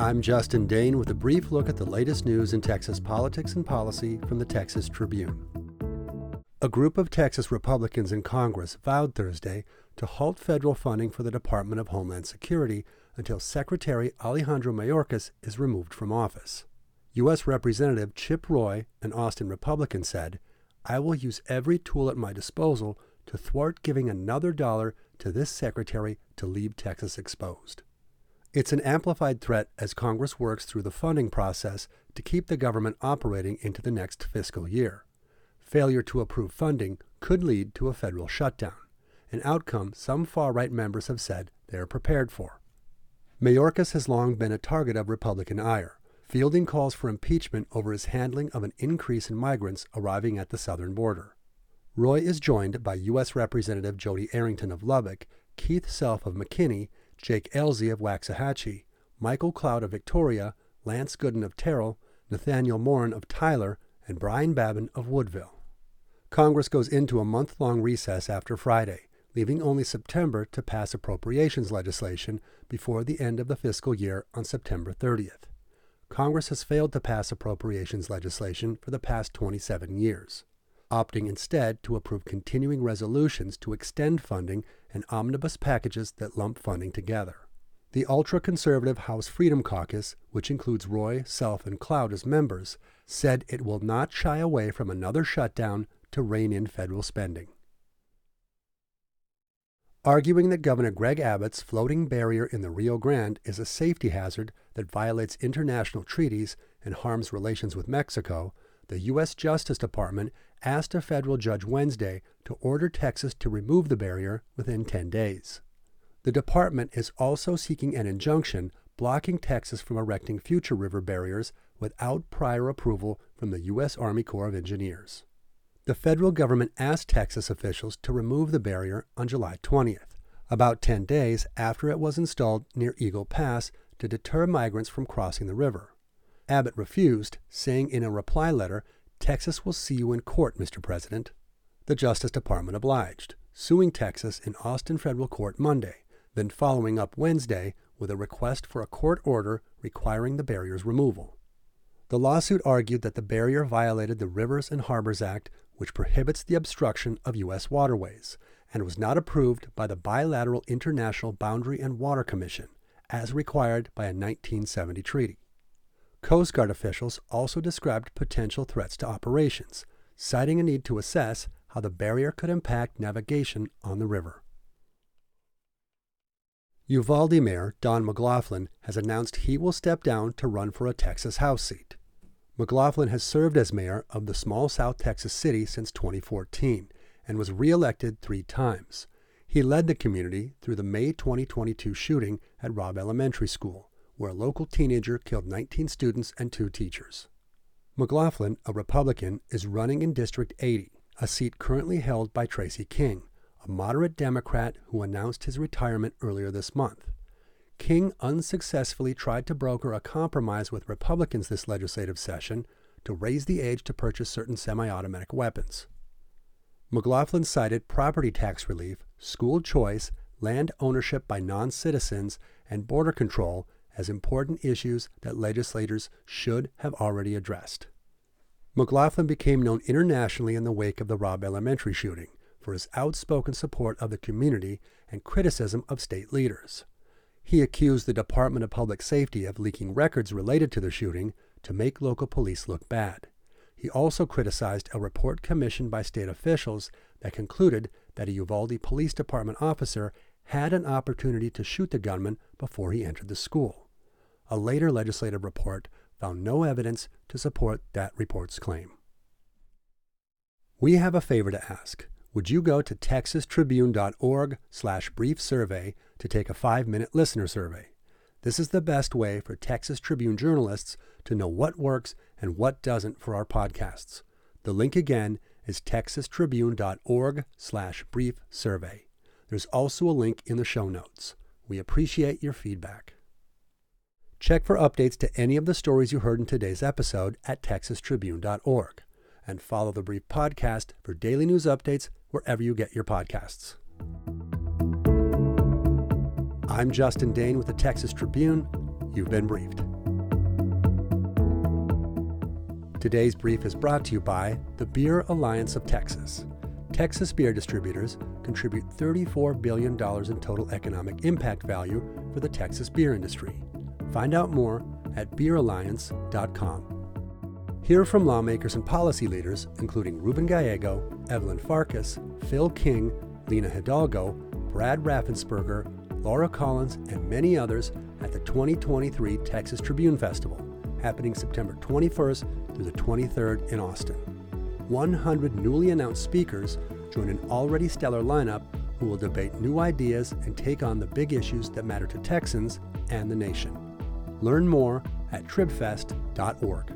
I'm Justin Dane with a brief look at the latest news in Texas politics and policy from the Texas Tribune. A group of Texas Republicans in Congress vowed Thursday to halt federal funding for the Department of Homeland Security until Secretary Alejandro Mayorkas is removed from office. U.S. Representative Chip Roy, an Austin Republican, said, I will use every tool at my disposal to thwart giving another dollar to this secretary to leave Texas exposed. It's an amplified threat as Congress works through the funding process to keep the government operating into the next fiscal year. Failure to approve funding could lead to a federal shutdown, an outcome some far right members have said they are prepared for. Mayorkas has long been a target of Republican ire, fielding calls for impeachment over his handling of an increase in migrants arriving at the southern border. Roy is joined by U.S. Representative Jodey Arrington of Lubbock, Keith Self of McKinney, Jake Ellzey of Waxahachie, Michael Cloud of Victoria, Lance Gooden of Terrell, Nathaniel Moran of Tyler, and Brian Babin of Woodville. Congress goes into a month long recess after Friday, leaving only September to pass appropriations legislation before the end of the fiscal year on September 30th. Congress has failed to pass appropriations legislation for the past 27 years opting instead to approve continuing resolutions to extend funding and omnibus packages that lump funding together. The ultra conservative House Freedom Caucus, which includes Roy, Self, and Cloud as members, said it will not shy away from another shutdown to rein in federal spending. Arguing that Governor Greg Abbott's floating barrier in the Rio Grande is a safety hazard that violates international treaties and harms relations with Mexico, the U.S. Justice Department asked a federal judge Wednesday to order Texas to remove the barrier within 10 days. The department is also seeking an injunction blocking Texas from erecting future river barriers without prior approval from the U.S. Army Corps of Engineers. The federal government asked Texas officials to remove the barrier on July 20th, about 10 days after it was installed near Eagle Pass to deter migrants from crossing the river. Abbott refused, saying in a reply letter Texas will see you in court, Mr. President. The Justice Department obliged, suing Texas in Austin federal court Monday, then following up Wednesday with a request for a court order requiring the barrier's removal. The lawsuit argued that the barrier violated the Rivers and Harbors Act, which prohibits the obstruction of U.S. waterways, and was not approved by the Bilateral International Boundary and Water Commission, as required by a 1970 treaty. Coast Guard officials also described potential threats to operations, citing a need to assess how the barrier could impact navigation on the river. Uvalde Mayor Don McLaughlin has announced he will step down to run for a Texas House seat. McLaughlin has served as mayor of the small South Texas city since 2014 and was reelected three times. He led the community through the May 2022 shooting at Robb Elementary School where a local teenager killed 19 students and two teachers. McLaughlin, a Republican, is running in District 80, a seat currently held by Tracy King, a moderate Democrat who announced his retirement earlier this month. King unsuccessfully tried to broker a compromise with Republicans this legislative session to raise the age to purchase certain semi automatic weapons. McLaughlin cited property tax relief, school choice, land ownership by non citizens, and border control as important issues that legislators should have already addressed. McLaughlin became known internationally in the wake of the Robb Elementary shooting for his outspoken support of the community and criticism of state leaders. He accused the Department of Public Safety of leaking records related to the shooting to make local police look bad. He also criticized a report commissioned by state officials that concluded that a Uvalde Police Department officer had an opportunity to shoot the gunman before he entered the school. A later legislative report found no evidence to support that report's claim. We have a favor to ask. Would you go to texastribune.org slash brief survey to take a five-minute listener survey? This is the best way for Texas Tribune journalists to know what works and what doesn't for our podcasts. The link again is texastribune.org slash brief survey. There's also a link in the show notes. We appreciate your feedback. Check for updates to any of the stories you heard in today's episode at texastribune.org and follow the brief podcast for daily news updates wherever you get your podcasts. I'm Justin Dane with the Texas Tribune. You've been briefed. Today's brief is brought to you by the Beer Alliance of Texas. Texas beer distributors contribute $34 billion in total economic impact value for the Texas beer industry. Find out more at beeralliance.com. Hear from lawmakers and policy leaders, including Ruben Gallego, Evelyn Farkas, Phil King, Lina Hidalgo, Brad Raffensperger, Laura Collins, and many others at the 2023 Texas Tribune Festival, happening September 21st through the 23rd in Austin. 100 newly announced speakers join an already stellar lineup who will debate new ideas and take on the big issues that matter to Texans and the nation. Learn more at tribfest.org.